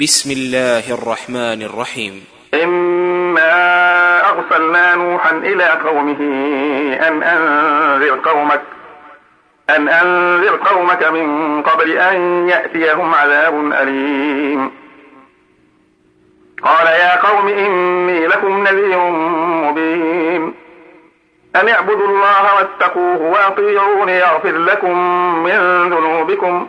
بسم الله الرحمن الرحيم. إنا أرسلنا نوحا إلى قومه أن أنذر قومك أن أنذر قومك من قبل أن يأتيهم عذاب أليم. قال يا قوم إني لكم نذير مبين. أن اعبدوا الله واتقوه وأطيعون يغفر لكم من ذنوبكم.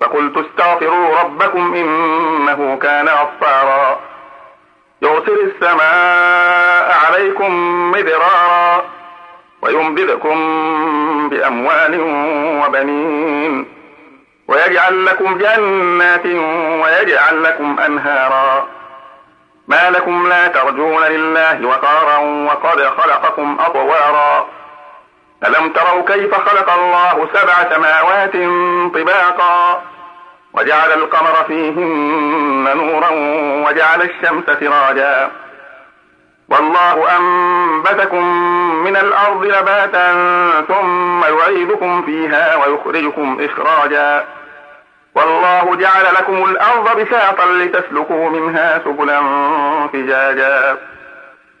فقلت استغفروا ربكم إنه كان غفارا. يرسل السماء عليكم مدرارا ويمددكم بأموال وبنين ويجعل لكم جنات ويجعل لكم أنهارا. ما لكم لا ترجون لله وقارا وقد خلقكم أطوارا. ألم تروا كيف خلق الله سبع سماوات طباقا؟ وجعل القمر فيهن نورا وجعل الشمس سراجا. والله أنبتكم من الأرض نباتا ثم يعيدكم فيها ويخرجكم إخراجا. والله جعل لكم الأرض بساطا لتسلكوا منها سبلا فجاجا.